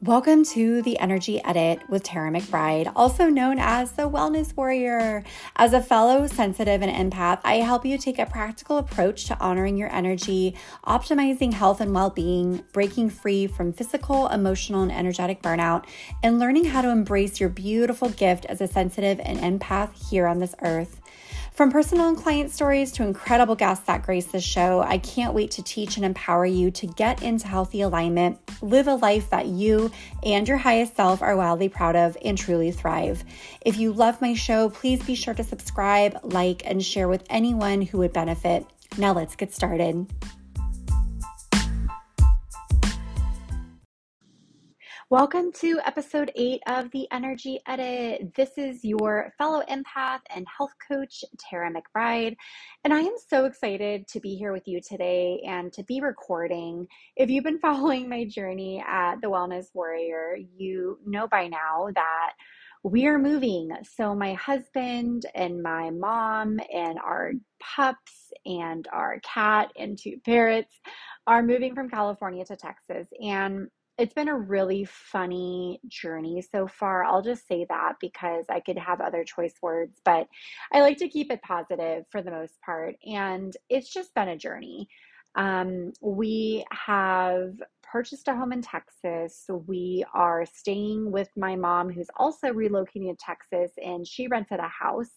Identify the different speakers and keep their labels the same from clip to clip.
Speaker 1: Welcome to the Energy Edit with Tara McBride, also known as the Wellness Warrior. As a fellow sensitive and empath, I help you take a practical approach to honoring your energy, optimizing health and well being, breaking free from physical, emotional, and energetic burnout, and learning how to embrace your beautiful gift as a sensitive and empath here on this earth. From personal and client stories to incredible guests that grace the show, I can't wait to teach and empower you to get into healthy alignment, live a life that you and your highest self are wildly proud of, and truly thrive. If you love my show, please be sure to subscribe, like, and share with anyone who would benefit. Now let's get started. Welcome to episode eight of the Energy Edit. This is your fellow empath and health coach, Tara McBride. And I am so excited to be here with you today and to be recording. If you've been following my journey at the Wellness Warrior, you know by now that we are moving. So, my husband and my mom and our pups and our cat and two parrots are moving from California to Texas. And it's been a really funny journey so far. I'll just say that because I could have other choice words, but I like to keep it positive for the most part. And it's just been a journey. Um, we have purchased a home in Texas. We are staying with my mom, who's also relocating to Texas, and she rented a house.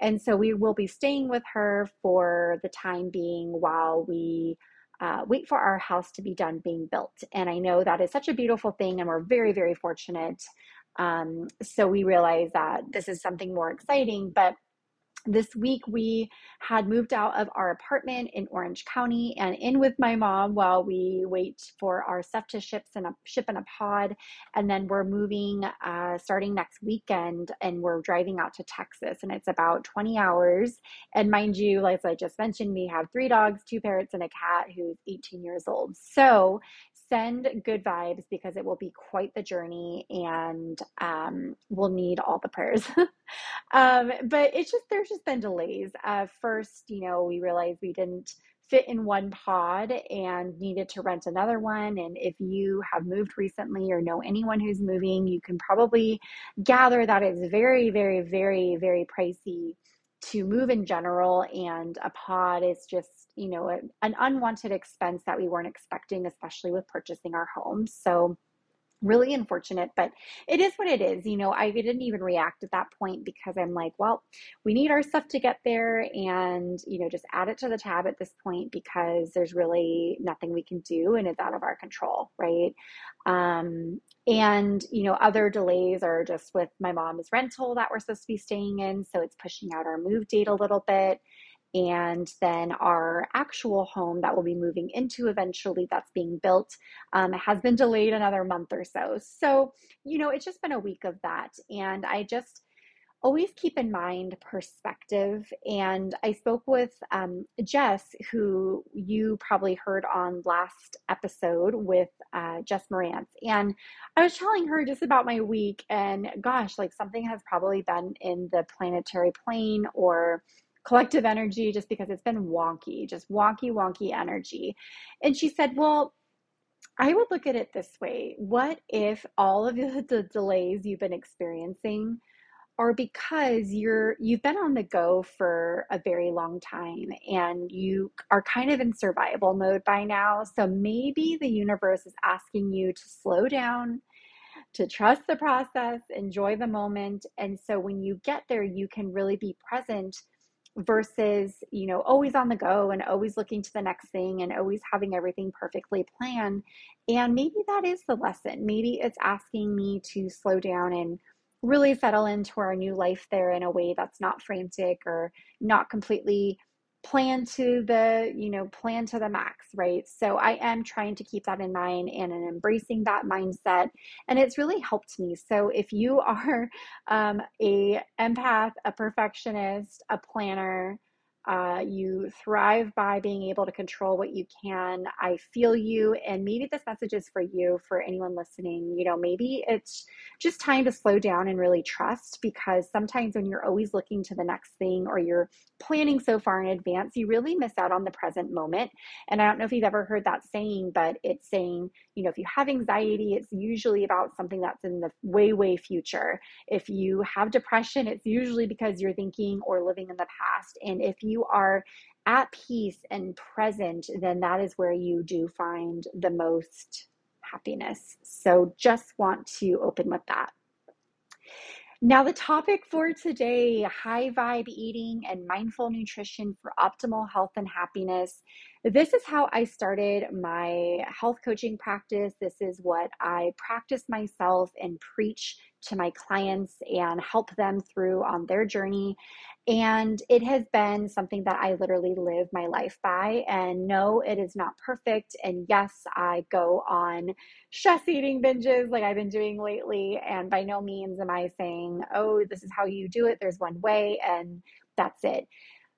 Speaker 1: And so we will be staying with her for the time being while we uh, wait for our house to be done being built. And I know that is such a beautiful thing, and we're very, very fortunate. Um, so we realize that this is something more exciting, but this week we had moved out of our apartment in Orange County and in with my mom while we wait for our stuff to ship in a ship in a pod. And then we're moving uh, starting next weekend and we're driving out to Texas and it's about 20 hours. And mind you like I just mentioned we have three dogs two parrots and a cat who's 18 years old. So send good vibes because it will be quite the journey and um, we'll need all the prayers. um, but it's just, there's just been delays. Uh, first, you know, we realized we didn't fit in one pod and needed to rent another one. And if you have moved recently or know anyone who's moving, you can probably gather that it's very, very, very, very pricey to move in general and a pod is just you know a, an unwanted expense that we weren't expecting especially with purchasing our home. So really unfortunate but it is what it is you know i didn't even react at that point because i'm like well we need our stuff to get there and you know just add it to the tab at this point because there's really nothing we can do and it's out of our control right? Um, and you know other delays are just with my mom's rental that we're supposed to be staying in so it's pushing out our move date a little bit. And then our actual home that we'll be moving into eventually that's being built um, has been delayed another month or so. So you know it's just been a week of that. And i just always keep in mind perspective and i spoke with um, jess who you probably heard on last episode with uh, jess morantz and i was telling her just about my week and gosh like something has probably been in the planetary plane or collective energy just because it's been wonky, just wonky, wonky energy. And she said, Well, I would look at it this way. What if all of the, the delays you've been experiencing are because you're you've been on the go for a very long time and you are kind of in survival mode by now. So maybe the universe is asking you to slow down, to trust the process, enjoy the moment. And so when you get there, you can really be present versus you know always on the go and always looking to the next thing and always having everything perfectly planned and maybe that is the lesson maybe it's asking me to slow down and really settle into our new life there in a way that's not frantic or not completely plan to the you know plan to the max right? So i am trying to keep that in mind and in embracing that mindset and it's really helped me. So if you are um, a empath a perfectionist a planner Uh, you thrive by being able to control what you can. I feel you. And maybe this message is for you, for anyone listening. You know, maybe it's just time to slow down and really trust because sometimes when you're always looking to the next thing or you're planning so far in advance, you really miss out on the present moment. And I don't know if you've ever heard that saying, but it's saying, you know, if you have anxiety, it's usually about something that's in the way, way future. If you have depression, it's usually because you're thinking or living in the past. And if you are at peace and present, then that is where you do find the most happiness. So just want to open with that. Now, the topic for today high vibe eating and mindful nutrition for optimal health and happiness. This is how I started my health coaching practice. This is what I practice myself and preach to my clients and help them through on their journey. And it has been something that I literally live my life by. And no, it is not perfect. And yes, I go on stress eating binges like I've been doing lately. And by no means am I saying, oh, this is how you do it. There's one way and that's it.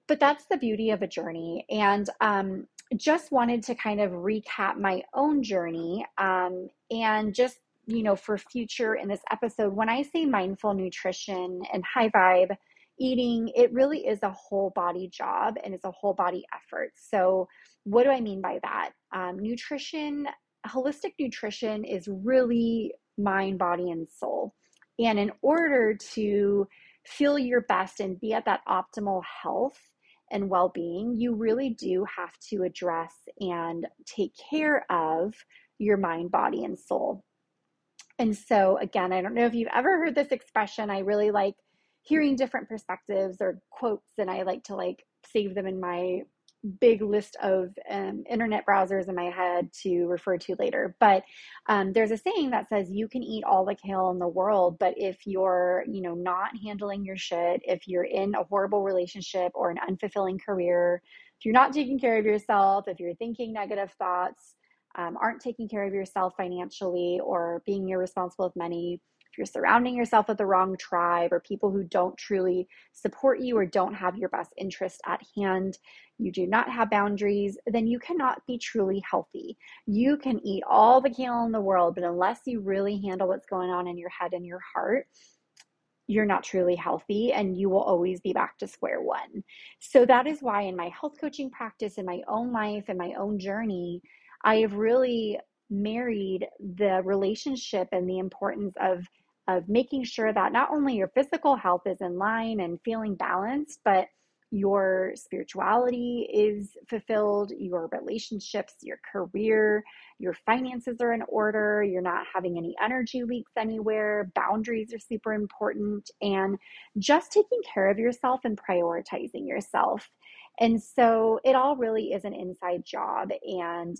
Speaker 1: But that's the beauty of a journey. And um, just wanted to kind of recap my own journey um, and just you know, for future in this episode, when I say mindful nutrition and high vibe eating, it really is a whole body job and it's a whole body effort. So, what do I mean by that? Um, nutrition, holistic nutrition is really mind, body, and soul. And in order to feel your best and be at that optimal health and well being, you really do have to address and take care of your mind, body, and soul. And so, again, I don't know if you've ever heard this expression. I really like hearing different perspectives or quotes, and I like to like save them in my big list of um, internet browsers in my head to refer to later. But um, there's a saying that says you can eat all the kale in the world, but if you're, you know, not handling your shit, if you're in a horrible relationship or an unfulfilling career, if you're not taking care of yourself, if you're thinking negative thoughts, um, aren't taking care of yourself financially or being irresponsible with money, if you're surrounding yourself with the wrong tribe or people who don't truly support you or don't have your best interest at hand, you do not have boundaries, then you cannot be truly healthy. You can eat all the kale in the world, but unless you really handle what's going on in your head and your heart, you're not truly healthy and you will always be back to square one. So that is why in my health coaching practice, in my own life, in my own journey, I have really married the relationship and the importance of of making sure that not only your physical health is in line and feeling balanced, but your spirituality is fulfilled, your relationships, your career, your finances are in order, you're not having any energy leaks anywhere, boundaries are super important, and just taking care of yourself and prioritizing yourself. And so it all really is an inside job. And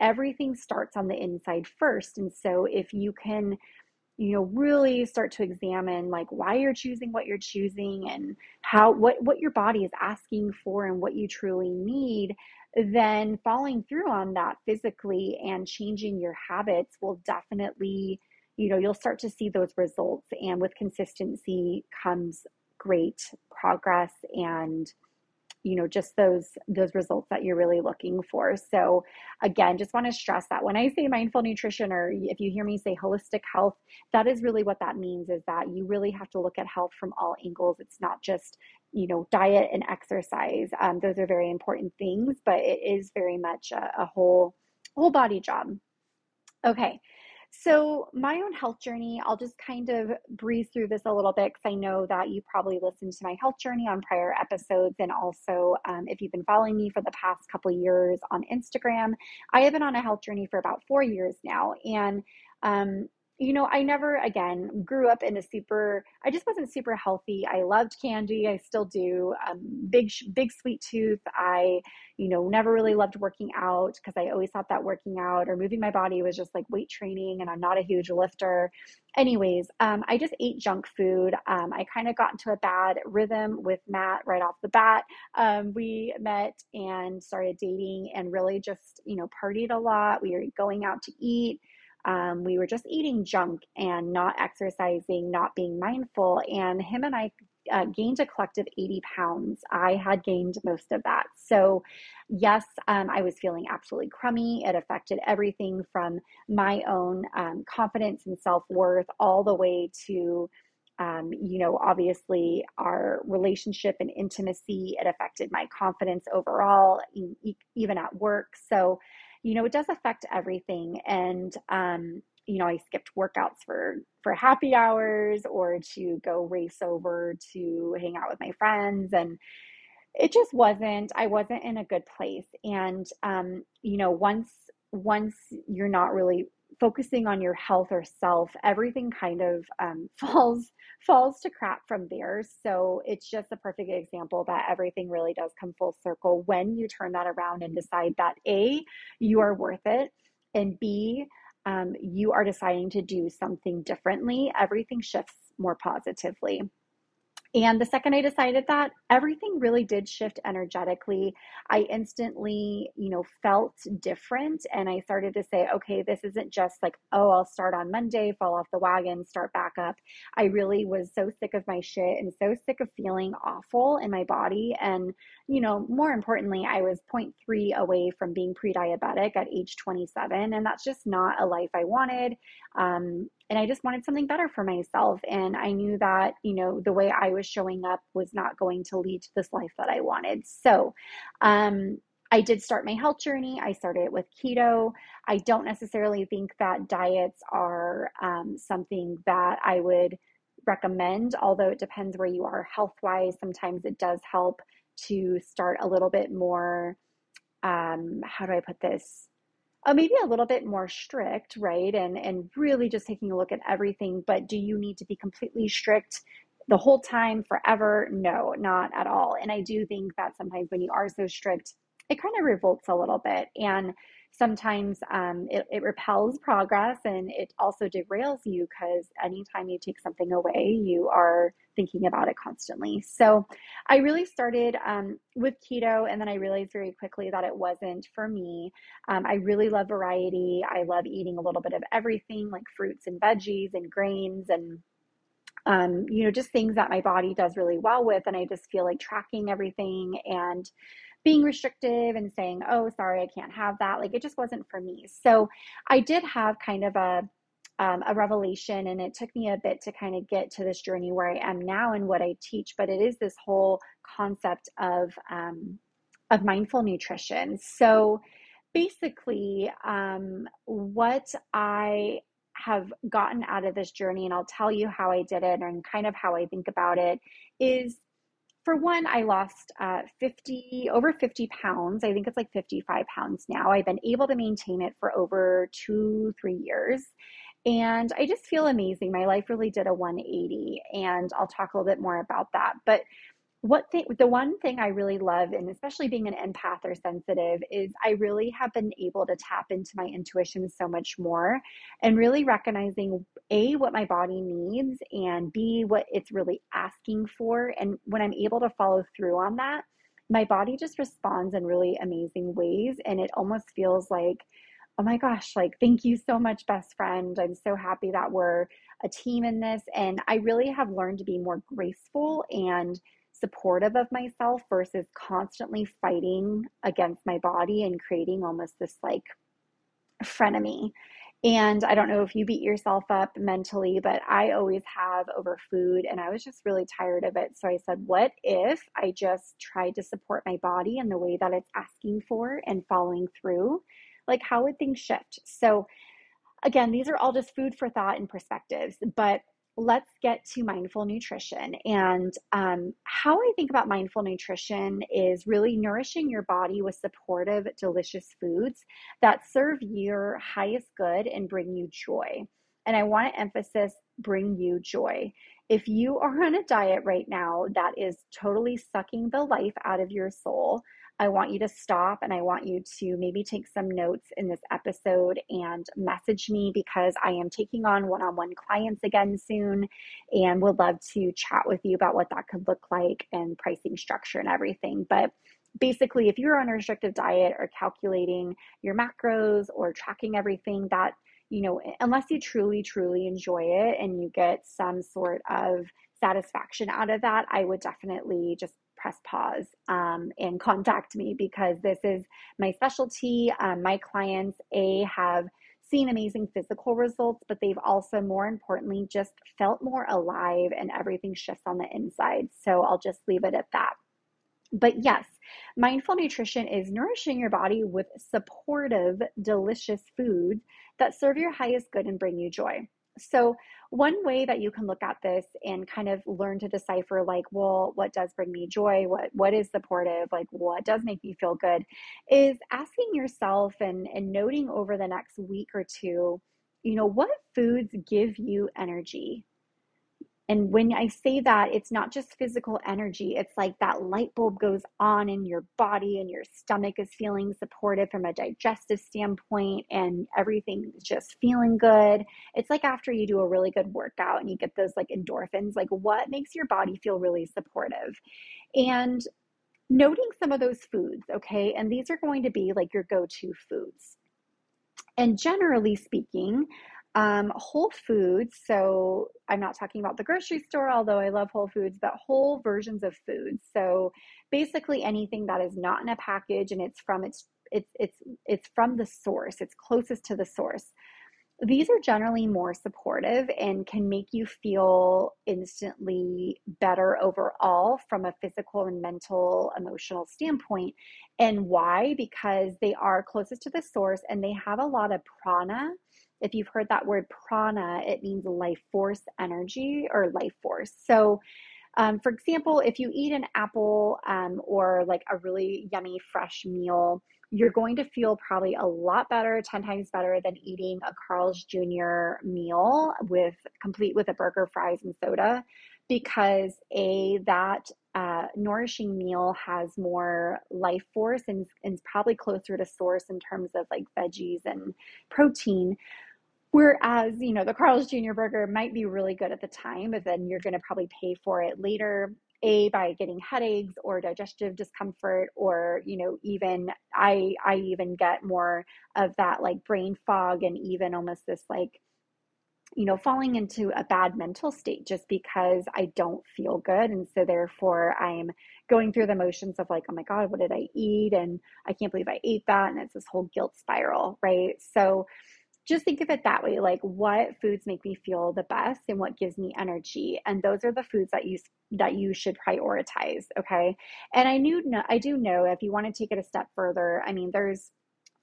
Speaker 1: everything starts on the inside first. And so if you can, you know, really start to examine like why you're choosing what you're choosing and how what what your body is asking for and what you truly need, then following through on that physically and changing your habits will definitely, you know, you'll start to see those results. And with consistency comes great progress and you know just those those results that you're really looking for. So again just want to stress that. When i say mindful nutrition or if you hear me say holistic health that is really what that means is that you really have to look at health from all angles. It's not just you know diet and exercise. Um, those are very important things but it is very much a, a whole whole body job. Okay so, my own health journey, I'll just kind of breeze through this a little bit because I know that you probably listened to my health journey on prior episodes. And also, um, if you've been following me for the past couple years on Instagram, I have been on a health journey for about four years now. And um, you know, I never, again, grew up in a super, I just wasn't super healthy. I loved candy. I still do. Um, big, big sweet tooth. I, you know, never really loved working out because I always thought that working out or moving my body was just like weight training and I'm not a huge lifter. Anyways, um, I just ate junk food. Um, I kind of got into a bad rhythm with Matt right off the bat. Um, we met and started dating and really just, you know, partied a lot. We were going out to eat um, we were just eating junk and not exercising, not being mindful. And him and I uh, gained a collective 80 pounds. I had gained most of that. So, yes, um, I was feeling absolutely crummy. It affected everything from my own um, confidence and self worth all the way to um, you know, obviously our relationship and intimacy, it affected my confidence overall, even at work. So, you know, it does affect everything. And, um, you know, I skipped workouts for for happy hours or to go race over to hang out with my friends and it just wasn't I wasn't in a good place and um you know once once you're not really focusing on your health or self everything kind of um, falls falls to crap from there. So it's just a perfect example that everything really does come full circle when you turn that around and decide that a you are worth it and b um, you are deciding to do something differently. Everything shifts more positively and the second I decided that, everything really did shift energetically. I instantly, you know, felt different. And I started to say, okay, this isn't just like, oh, I'll start on Monday, fall off the wagon, start back up. I really was so sick of my shit and so sick of feeling awful in my body. And, you know, more importantly, I was 0.3 away from being pre diabetic at age 27. And that's just not a life I wanted. Um, and I just wanted something better for myself. And I knew that, you know, the way I was showing up was not going to lead to this life that I wanted. So, um, I did start my health journey. I started with keto. I don't necessarily think that diets are um, something that I would recommend, although it depends where you are health wise. Sometimes it does help to start a little bit more, um, how do I put this? Uh, maybe a little bit more strict, right? And and really just taking a look at everything. But do you need to be completely strict the whole time forever? No, not at all. And I do think that sometimes when you are so strict, it kind of revolts a little bit. And sometimes um, it, it repels progress and it also derails you because anytime you take something away, you are thinking about it constantly. So I really started um, with keto and then I realized very quickly that it wasn't for me. Um, I really love variety. I love eating a little bit of everything like fruits and veggies and grains and um, you know, just things that my body does really well with. And I just feel like tracking everything and being restrictive and saying, oh, sorry, I can't have that. Like it just wasn't for me. So I did have kind of a, um, a revelation, and it took me a bit to kind of get to this journey where I am now and what I teach. But it is this whole concept of um, of mindful nutrition. So basically, um, what I have gotten out of this journey, and I'll tell you how I did it and kind of how I think about it, is for one, I lost uh, 50, over 50 pounds. I think it's like 55 pounds now. I've been able to maintain it for over two, three years. And I just feel amazing. My life really did a 180. And I'll talk a little bit more about that. But what the one thing i really love and especially being an empath or sensitive is i really have been able to tap into my intuition so much more and really recognizing a what my body needs and b what it's really asking for. And when i'm able to follow through on that my body just responds in really amazing ways. And it almost feels like oh my gosh like thank you so much best friend. I'm so happy that we're a team in this. And i really have learned to be more graceful and supportive of myself versus constantly fighting against my body and creating almost this like frenemy. And I don't know if you beat yourself up mentally, but I always have over food and I was just really tired of it. So I said, what if I just tried to support my body in the way that it's asking for and following through? Like, how would things shift? So, again, these are all just food for thought and perspectives, but let's get to mindful nutrition. And um, how I think about mindful nutrition is really nourishing your body with supportive, delicious foods that serve your highest good and bring you joy. And I want to emphasize bring you joy. If you are on a diet right now that is totally sucking the life out of your soul, I want you to stop and I want you to maybe take some notes in this episode and message me because I am taking on one on one clients again soon and would love to chat with you about what that could look like and pricing structure and everything. But basically, if you're on a restrictive diet or calculating your macros or tracking everything, that you know, unless you truly, truly enjoy it and you get some sort of satisfaction out of that, I would definitely just press pause um, and contact me because this is my specialty. Um, my clients, A, have seen amazing physical results, but they've also, more importantly, just felt more alive and everything shifts on the inside. So I'll just leave it at that. But yes, mindful nutrition is nourishing your body with supportive, delicious foods that serve your highest good and bring you joy. So, one way that you can look at this and kind of learn to decipher like, well, what does bring me joy? What what is supportive? Like what does make me feel good is asking yourself and and noting over the next week or two, you know, what foods give you energy? And when I say that, it's not just physical energy, it's like that light bulb goes on in your body and your stomach is feeling supported from a digestive standpoint and everything is just feeling good. It's like after you do a really good workout and you get those like endorphins, like what makes your body feel really supportive? And noting some of those foods, okay? And these are going to be like your go to foods. And generally speaking, um, whole foods, so I'm not talking about the grocery store, although I love Whole Foods, but whole versions of foods. So basically anything that is not in a package and it's from its it's it's it's from the source, it's closest to the source. These are generally more supportive and can make you feel instantly better overall from a physical and mental, emotional standpoint. And why? Because they are closest to the source and they have a lot of prana if you've heard that word prana, it means life force energy or life force. So, um, for example, if you eat an apple um, or like a really yummy fresh meal, you're going to feel probably a lot better, 10 times better than eating a Carl's Jr. meal with complete with a burger, fries, and soda because a that uh, nourishing meal has more life force and, and is probably closer to source in terms of like veggies and protein Whereas, you know, the Carl's Jr. burger might be really good at the time, but then you're going to probably pay for it later, A, by getting headaches or digestive discomfort, or, you know, even I, I even get more of that like brain fog and even almost this like, you know, falling into a bad mental state just because I don't feel good. And so therefore I'm going through the motions of like, oh my God, what did I eat? And I can't believe I ate that. And it's this whole guilt spiral, right? So, just think of it that way like what foods make me feel the best and what gives me energy and those are the foods that you that you should prioritize okay? And i knew i do know if you want to take it a step further i mean there's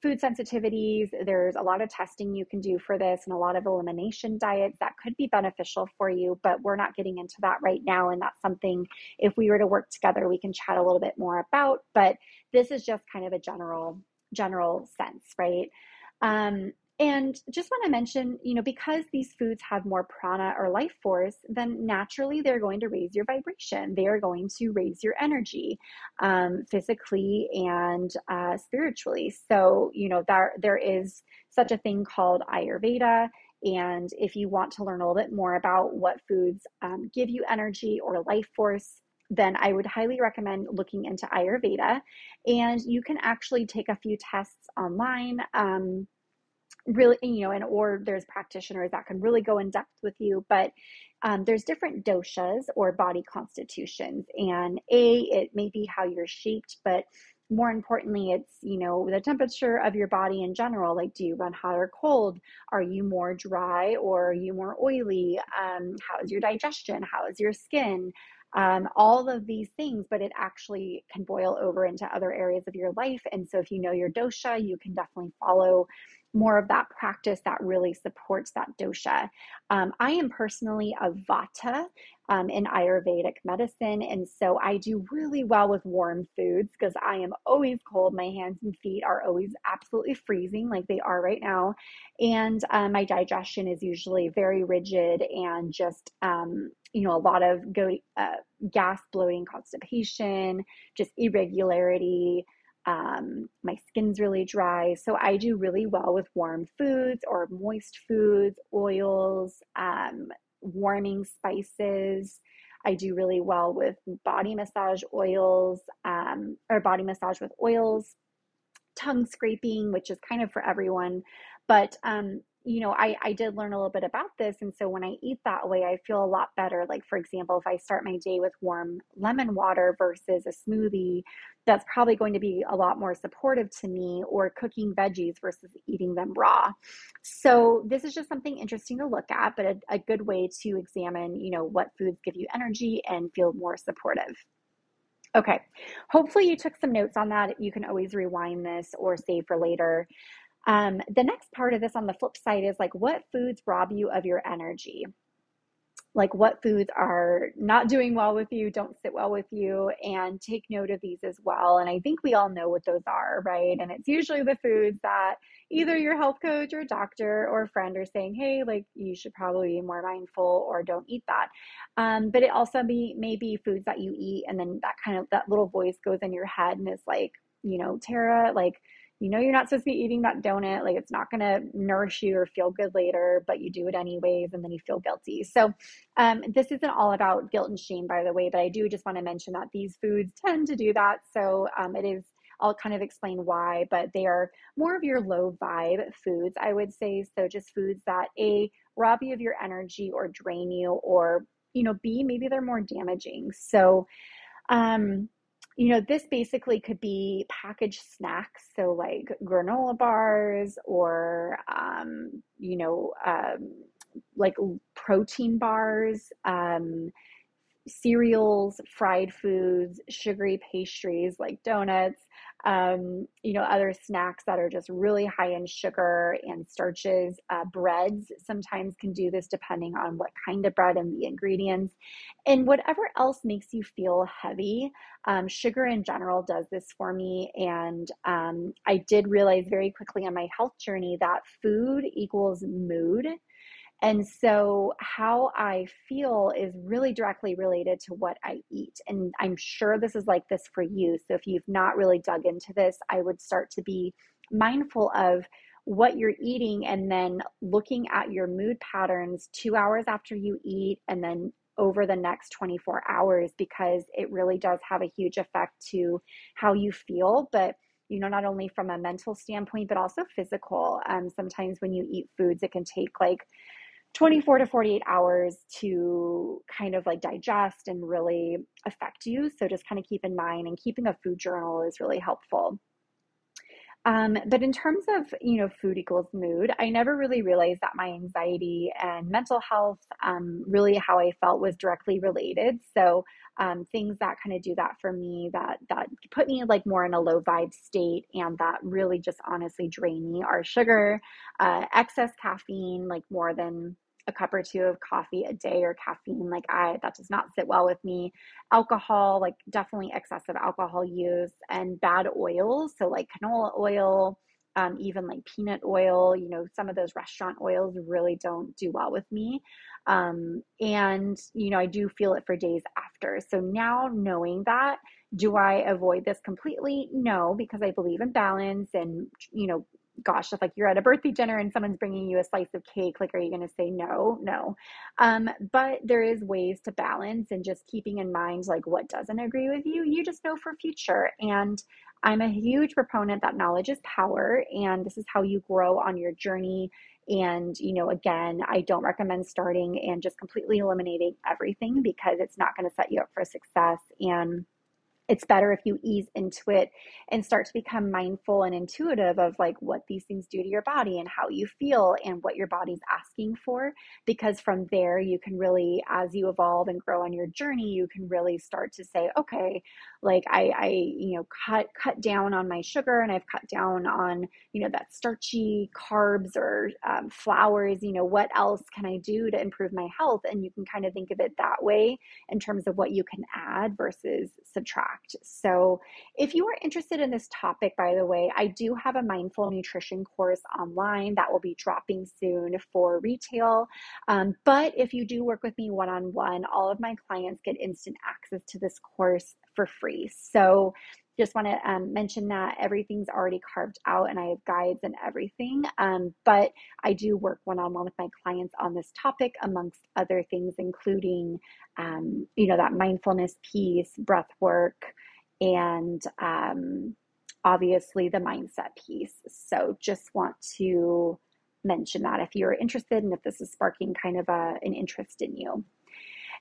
Speaker 1: food sensitivities there's a lot of testing you can do for this and a lot of elimination diets that could be beneficial for you but we're not getting into that right now and that's something if we were to work together we can chat a little bit more about but this is just kind of a general general sense right? Um, and just want to mention, you know, because these foods have more prana or life force, then naturally they're going to raise your vibration. They are going to raise your energy um, physically and uh, spiritually. So, you know, there, there is such a thing called Ayurveda. And if you want to learn a little bit more about what foods um, give you energy or life force, then I would highly recommend looking into Ayurveda. And you can actually take a few tests online. Um, really you know and or there's practitioners that can really go in depth with you but um, there's different doshas or body constitutions and a it may be how you're shaped but more importantly it's you know the temperature of your body in general. Like do you run hot or cold? Are you more dry or are you more oily? Um, how is your digestion? How is your skin? Um, all of these things, but it actually can boil over into other areas of your life. And so, if you know your dosha, you can definitely follow more of that practice that really supports that dosha. Um, I am personally a vata um, in Ayurvedic medicine, and so I do really well with warm foods because I am always cold. My hands and feet are always absolutely freezing, like they are right now, and uh, my digestion is usually very rigid and just um, you know a lot of go, uh, gas, bloating, constipation, just irregularity um, my skin's really dry. So I do really well with warm foods or moist foods, oils, um, warming spices. I do really well with body massage oils um, or body massage with oils, tongue scraping, which is kind of for everyone. But um, you know, I, I did learn a little bit about this. And so when I eat that way, I feel a lot better. Like, for example, if I start my day with warm lemon water versus a smoothie, that's probably going to be a lot more supportive to me, or cooking veggies versus eating them raw. So, this is just something interesting to look at, but a, a good way to examine, you know, what foods give you energy and feel more supportive. Okay, hopefully you took some notes on that. You can always rewind this or save for later. Um, the next part of this on the flip side is like, what foods rob you of your energy? Like, what foods are not doing well with you, don't sit well with you, and take note of these as well. And I think we all know what those are, right? And it's usually the foods that either your health coach or doctor or friend are saying, hey, like, you should probably be more mindful or don't eat that. Um, but it also be, may be foods that you eat, and then that kind of that little voice goes in your head and is like, you know, Tara, like, you know you're not supposed to be eating that donut like it's not going to nourish you or feel good later but you do it anyways and then you feel guilty. So um, this isn't all about guilt and shame by the way but i do just want to mention that these foods tend to do that. So um, it is i'll kind of explain why but they are more of your low vibe foods i would say. So just foods that a rob you of your energy or drain you or you know b maybe they're more damaging. So um you know, this basically could be packaged snacks, so like granola bars or, um, you know, um, like protein bars, um, cereals, fried foods, sugary pastries like donuts, um, you know, other snacks that are just really high in sugar and starches. Uh, breads sometimes can do this depending on what kind of bread and the ingredients. And whatever else makes you feel heavy, um, sugar in general does this for me. And um, I did realize very quickly on my health journey that food equals mood. And so, how I feel is really directly related to what I eat. And I'm sure this is like this for you. So, if you've not really dug into this, I would start to be mindful of what you're eating and then looking at your mood patterns two hours after you eat and then over the next 24 hours because it really does have a huge effect to how you feel. But you know, not only from a mental standpoint, but also physical. Um, sometimes when you eat foods, it can take like 24 to 48 hours to kind of like digest and really affect you. So just kind of keep in mind and keeping a food journal is really helpful. Um, but in terms of you know food equals mood, I never really realized that my anxiety and mental health, um, really how I felt was directly related. So um, things that kind of do that for me, that that put me like more in a low vibe state, and that really just honestly drain me are sugar, uh, excess caffeine, like more than a cup or two of coffee a day or caffeine like i that does not sit well with me. Alcohol like definitely excessive alcohol use and bad oils so like canola oil um, even like peanut oil you know some of those restaurant oils really don't do well with me. Um, and you know i do feel it for days after. So now knowing that do i avoid this completely? No because i believe in balance and you know gosh, if like you're at a birthday dinner and someone's bringing you a slice of cake, like, are you going to say no? No. Um, but there is ways to balance and just keeping in mind like what doesn't agree with you. You just know for future. And I'm a huge proponent that knowledge is power, and this is how you grow on your journey. And, you know, again, I don't recommend starting and just completely eliminating everything because it's not going to set you up for success. And it's better if you ease into it and start to become mindful and intuitive of like what these things do to your body and how you feel and what your body's asking for because from there you can really as you evolve and grow on your journey you can really start to say okay like i i you know cut cut down on my sugar and i've cut down on you know that starchy carbs or um, you know what else can i do to improve my health? And you can kind of think of it that way in terms of what you can add versus subtract so, if you are interested in this topic, by the way, I do have a mindful nutrition course online that will be dropping soon for retail. Um, but if you do work with me one on one, all of my clients get instant access to this course for free. So, just want to um, mention that everything's already carved out and I have guides and everything. Um, but I do work one on one with my clients on this topic, amongst other things, including, um, you know, that mindfulness piece, breath work, and um, obviously the mindset piece. So just want to mention that if you're interested and if this is sparking kind of a, an interest in you.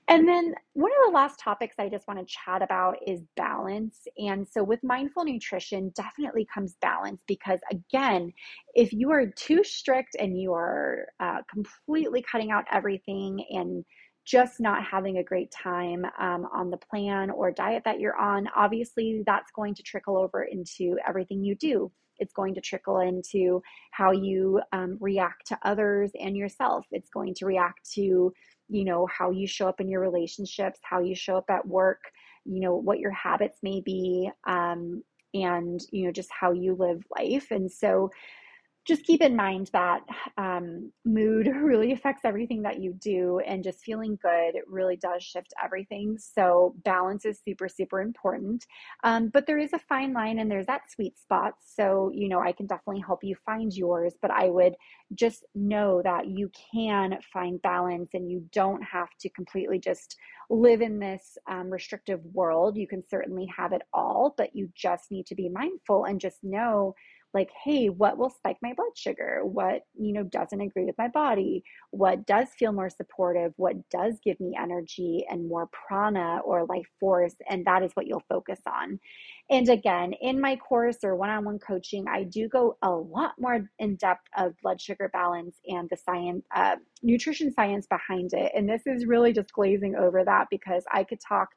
Speaker 1: And then one of the last topics I just want to chat about is balance. And so with mindful nutrition, definitely comes balance because, again, if you are too strict and you are uh, completely cutting out everything and just not having a great time um, on the plan or diet that you're on, obviously that's going to trickle over into everything you do. It's going to trickle into how you um, react to others and yourself. It's going to react to you know, how you show up in your relationships, how you show up at work, you know, what your habits may be, um, and, you know, just how you live life. And so, just keep in mind that um, mood really affects everything that you do, and just feeling good really does shift everything. So, balance is super, super important. Um, but there is a fine line and there's that sweet spot. So, you know, I can definitely help you find yours, but I would just know that you can find balance and you don't have to completely just live in this um, restrictive world. You can certainly have it all, but you just need to be mindful and just know like hey what will spike my blood sugar? What you know doesn't agree with my body? What does feel more supportive? What does give me energy and more prana or life force? And that is what you'll focus on. And again in my course or one-on-one coaching i do go a lot more in depth of blood sugar balance and the science uh, nutrition science behind it. And this is really just glazing over that because i could talk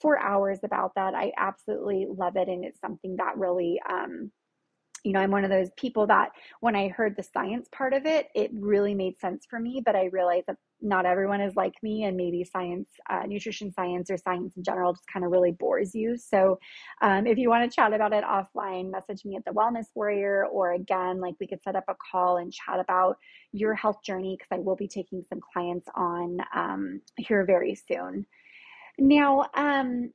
Speaker 1: for hours about that. I absolutely love it and it's something that really um, you know, I'm one of those people that when I heard the science part of it, it really made sense for me. But I realized that not everyone is like me, and maybe science, uh, nutrition science, or science in general just kind of really bores you. So, um, if you want to chat about it offline, message me at the Wellness Warrior, or again, like we could set up a call and chat about your health journey because I will be taking some clients on um, here very soon. Now, um,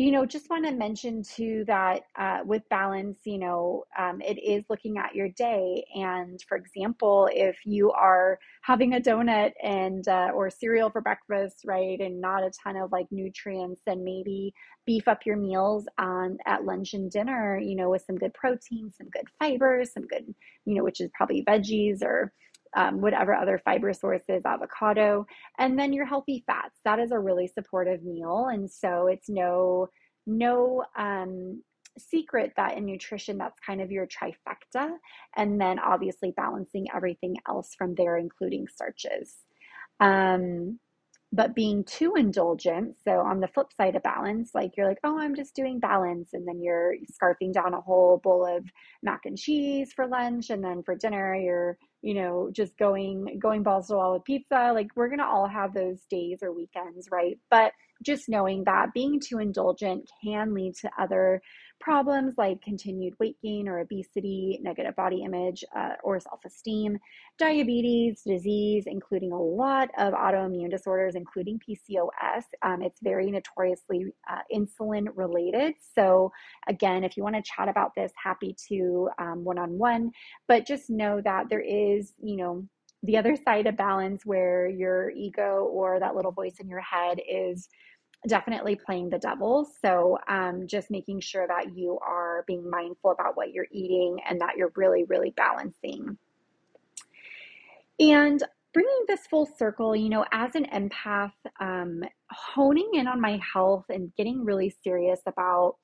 Speaker 1: you know, just want to mention too that uh, with balance, you know, um, it is looking at your day. And for example, if you are having a donut and uh, or cereal for breakfast, right, and not a ton of like nutrients, then maybe beef up your meals on at lunch and dinner. You know, with some good protein, some good fiber, some good, you know, which is probably veggies or um, whatever other fiber sources, avocado, and then your healthy fats. That is a really supportive meal, and so it's no no um, secret that in nutrition that's kind of your trifecta, and then obviously balancing everything else from there, including starches. Um, but being too indulgent so on the flip side of balance like you're like oh i'm just doing balance and then you're scarfing down a whole bowl of mac and cheese for lunch and then for dinner you're you know just going going balls to wall with pizza. Like we're gonna all have those days or weekends right? But just knowing that being too indulgent can lead to other problems like continued weight gain or obesity, negative body image uh, or self esteem, diabetes, disease, including a lot of autoimmune disorders, including PCOS. Um, it's very notoriously uh, insulin related. So, again, if you want to chat about this, happy to one on one. But just know that there is, you know, the other side of balance where your ego or that little voice in your head is definitely playing the devil. So, um, just making sure that you are being mindful about what you're eating and that you're really, really balancing. And bringing this full circle, you know, as an empath, um, honing in on my health and getting really serious about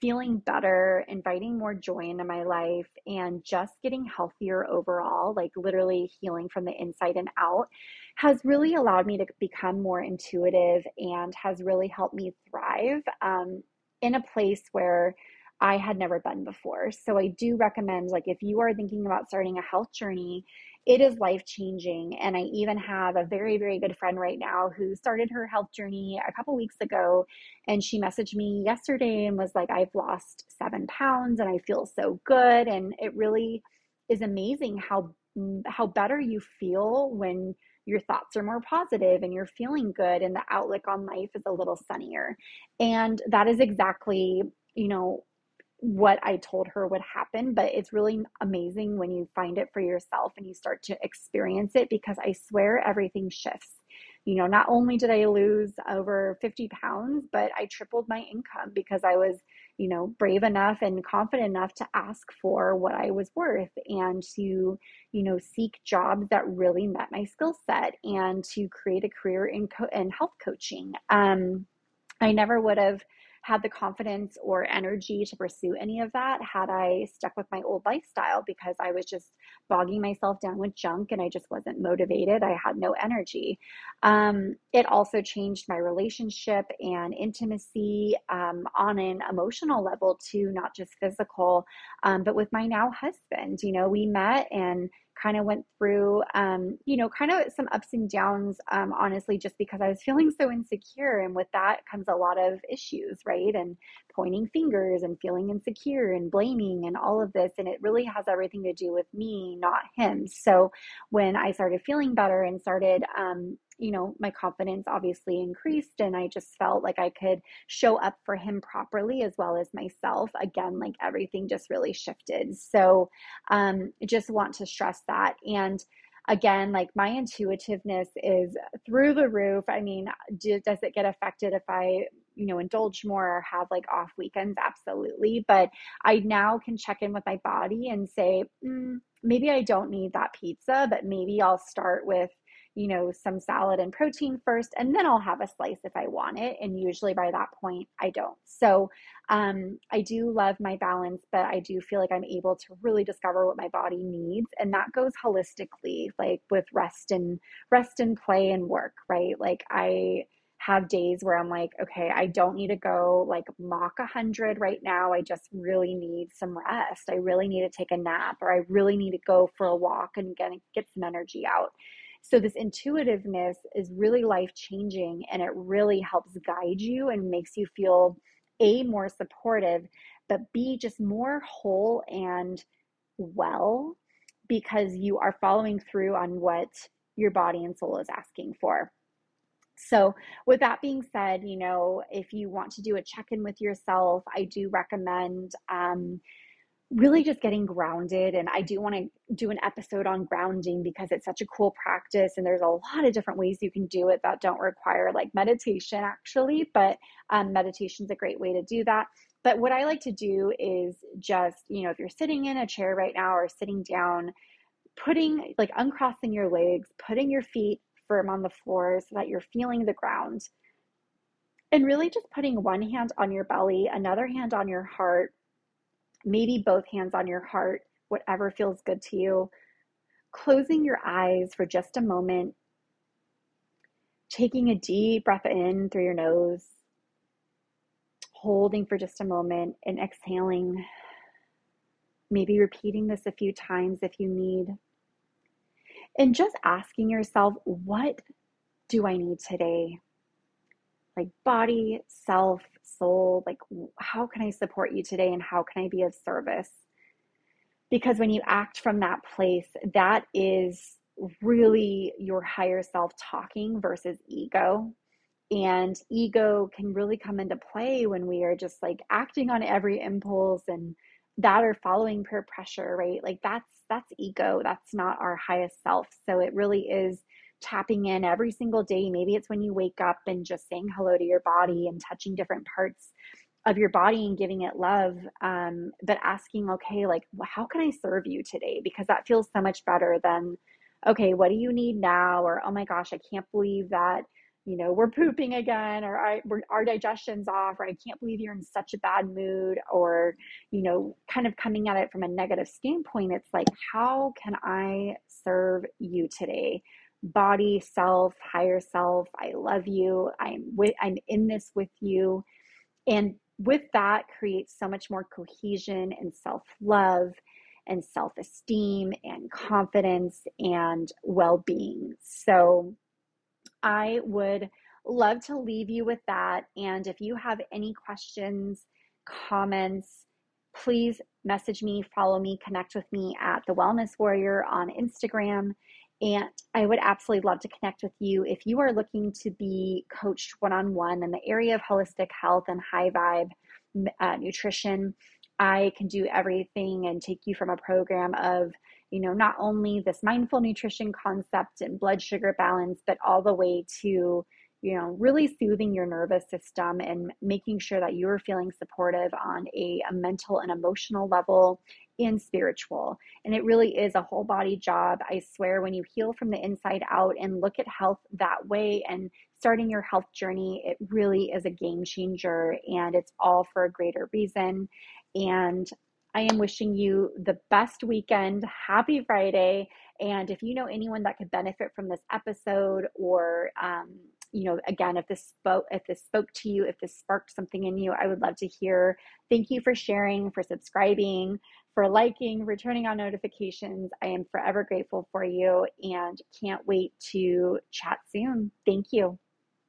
Speaker 1: feeling better, inviting more joy into my life, and just getting healthier overall, like literally healing from the inside and out, has really allowed me to become more intuitive and has really helped me thrive um, in a place where I had never been before. So I do recommend, like, if you are thinking about starting a health journey, it is life changing. And I even have a very, very good friend right now who started her health journey a couple weeks ago. And she messaged me yesterday and was like, I've lost seven pounds and I feel so good. And it really is amazing how mm, how better you feel when your thoughts are more positive and you're feeling good and the outlook on life is a little sunnier and that is exactly you know what I told her would happen, but it's really amazing when you find it for yourself and you start to experience it because I swear everything shifts. You know, not only did I lose over 50 pounds, but I tripled my income because I was you know, brave enough and confident enough to ask for what I was worth and to, you know, seek jobs that really met my skill set and to create a career in, co- in health coaching. Um, I never would have had the confidence or energy to pursue any of that had I stuck with my old lifestyle because I was just bogging myself down with junk and I just wasn't motivated. I had no energy. Um, it also changed my relationship and intimacy um, on an emotional level too, not just physical, um, but with my now husband. You know, we met and kind of went through, um, you know, kind of some ups and downs, um, honestly, just because I was feeling so insecure. And with that comes a lot of issues, right? And pointing fingers and feeling insecure and blaming and all of this. And it really has everything to do with me, not him. So when I started feeling better and started, um, you know, my confidence obviously increased and I just felt like I could show up for him properly as well as myself. Again, like everything just really shifted. So, um, just want to stress that. And again, like my intuitiveness is through the roof. I mean, do, does it get affected if I, you know, indulge more or have like off weekends? Absolutely. But I now can check in with my body and say, mm, maybe I don't need that pizza, but maybe I'll start with you know, some salad and protein first, and then I'll have a slice if I want it. And usually by that point, I don't. So um, I do love my balance, but I do feel like I'm able to really discover what my body needs. And that goes holistically, like with rest and rest and play and work, right? Like I have days where I'm like, okay, I don't need to go like a hundred right now. I just really need some rest. I really need to take a nap, or I really need to go for a walk and get get some energy out. So, this intuitiveness is really life changing and it really helps guide you and makes you feel A, more supportive, but B, just more whole and well because you are following through on what your body and soul is asking for. So, with that being said, you know, if you want to do a check in with yourself, I do recommend um, really just getting grounded. And I do want to do an episode on grounding because it's such a cool practice. And there's a lot of different ways you can do it that don't require like meditation, actually. But um, meditation is a great way to do that. But what I like to do is just, you know, if you're sitting in a chair right now or sitting down, putting like uncrossing your legs, putting your feet firm on the floor so that you're feeling the ground. And really just putting one hand on your belly, another hand on your heart, maybe both hands on your heart, whatever feels good to you. Closing your eyes for just a moment, taking a deep breath in through your nose, holding for just a moment, and exhaling. Maybe repeating this a few times if you need. And just asking yourself, what do I need today? Like body, self, soul like how can i support you today and how can i be of service? Because when you act from that place that is really your higher self talking versus ego. And ego can really come into play when we are just like acting on every impulse and that are following peer pressure right? Like that's that's ego. That's not our highest self. So it really is tapping in every single day. Maybe it's when you wake up and just saying hello to your body and touching different parts of your body and giving it love. Um, but asking, okay, like, how can I serve you today? Because that feels so much better than, okay, what do you need now? Or, oh my gosh, I can't believe that you know we're pooping again or our, our digestion's off or i can't believe you're in such a bad mood or you know kind of coming at it from a negative standpoint it's like how can i serve you today body self higher self i love you i'm with i'm in this with you. And with that creates so much more cohesion and self-love and self-esteem and confidence and well-being. So i would love to leave you with that. And if you have any questions comments please message me follow me connect with me at the wellness warrior on instagram and I would absolutely love to connect with you if you are looking to be coached one on one in the area of holistic health and high vibe uh, nutrition. I can do everything and take you from a program of, you know, not only this mindful nutrition concept and blood sugar balance, but all the way to, you know, really soothing your nervous system and making sure that you're feeling supportive on a, a mental and emotional level and spiritual. And it really is a whole body job. I swear, when you heal from the inside out and look at health that way and starting your health journey, it really is a game changer and it's all for a greater reason. And I am wishing you the best weekend. Happy Friday. And if you know anyone that could benefit from this episode or um, you know, again, if this spoke, if this spoke to you, if this sparked something in you, I would love to hear. Thank you for sharing, for subscribing, for liking, returning on notifications. I am forever grateful for you and can't wait to chat soon. Thank you.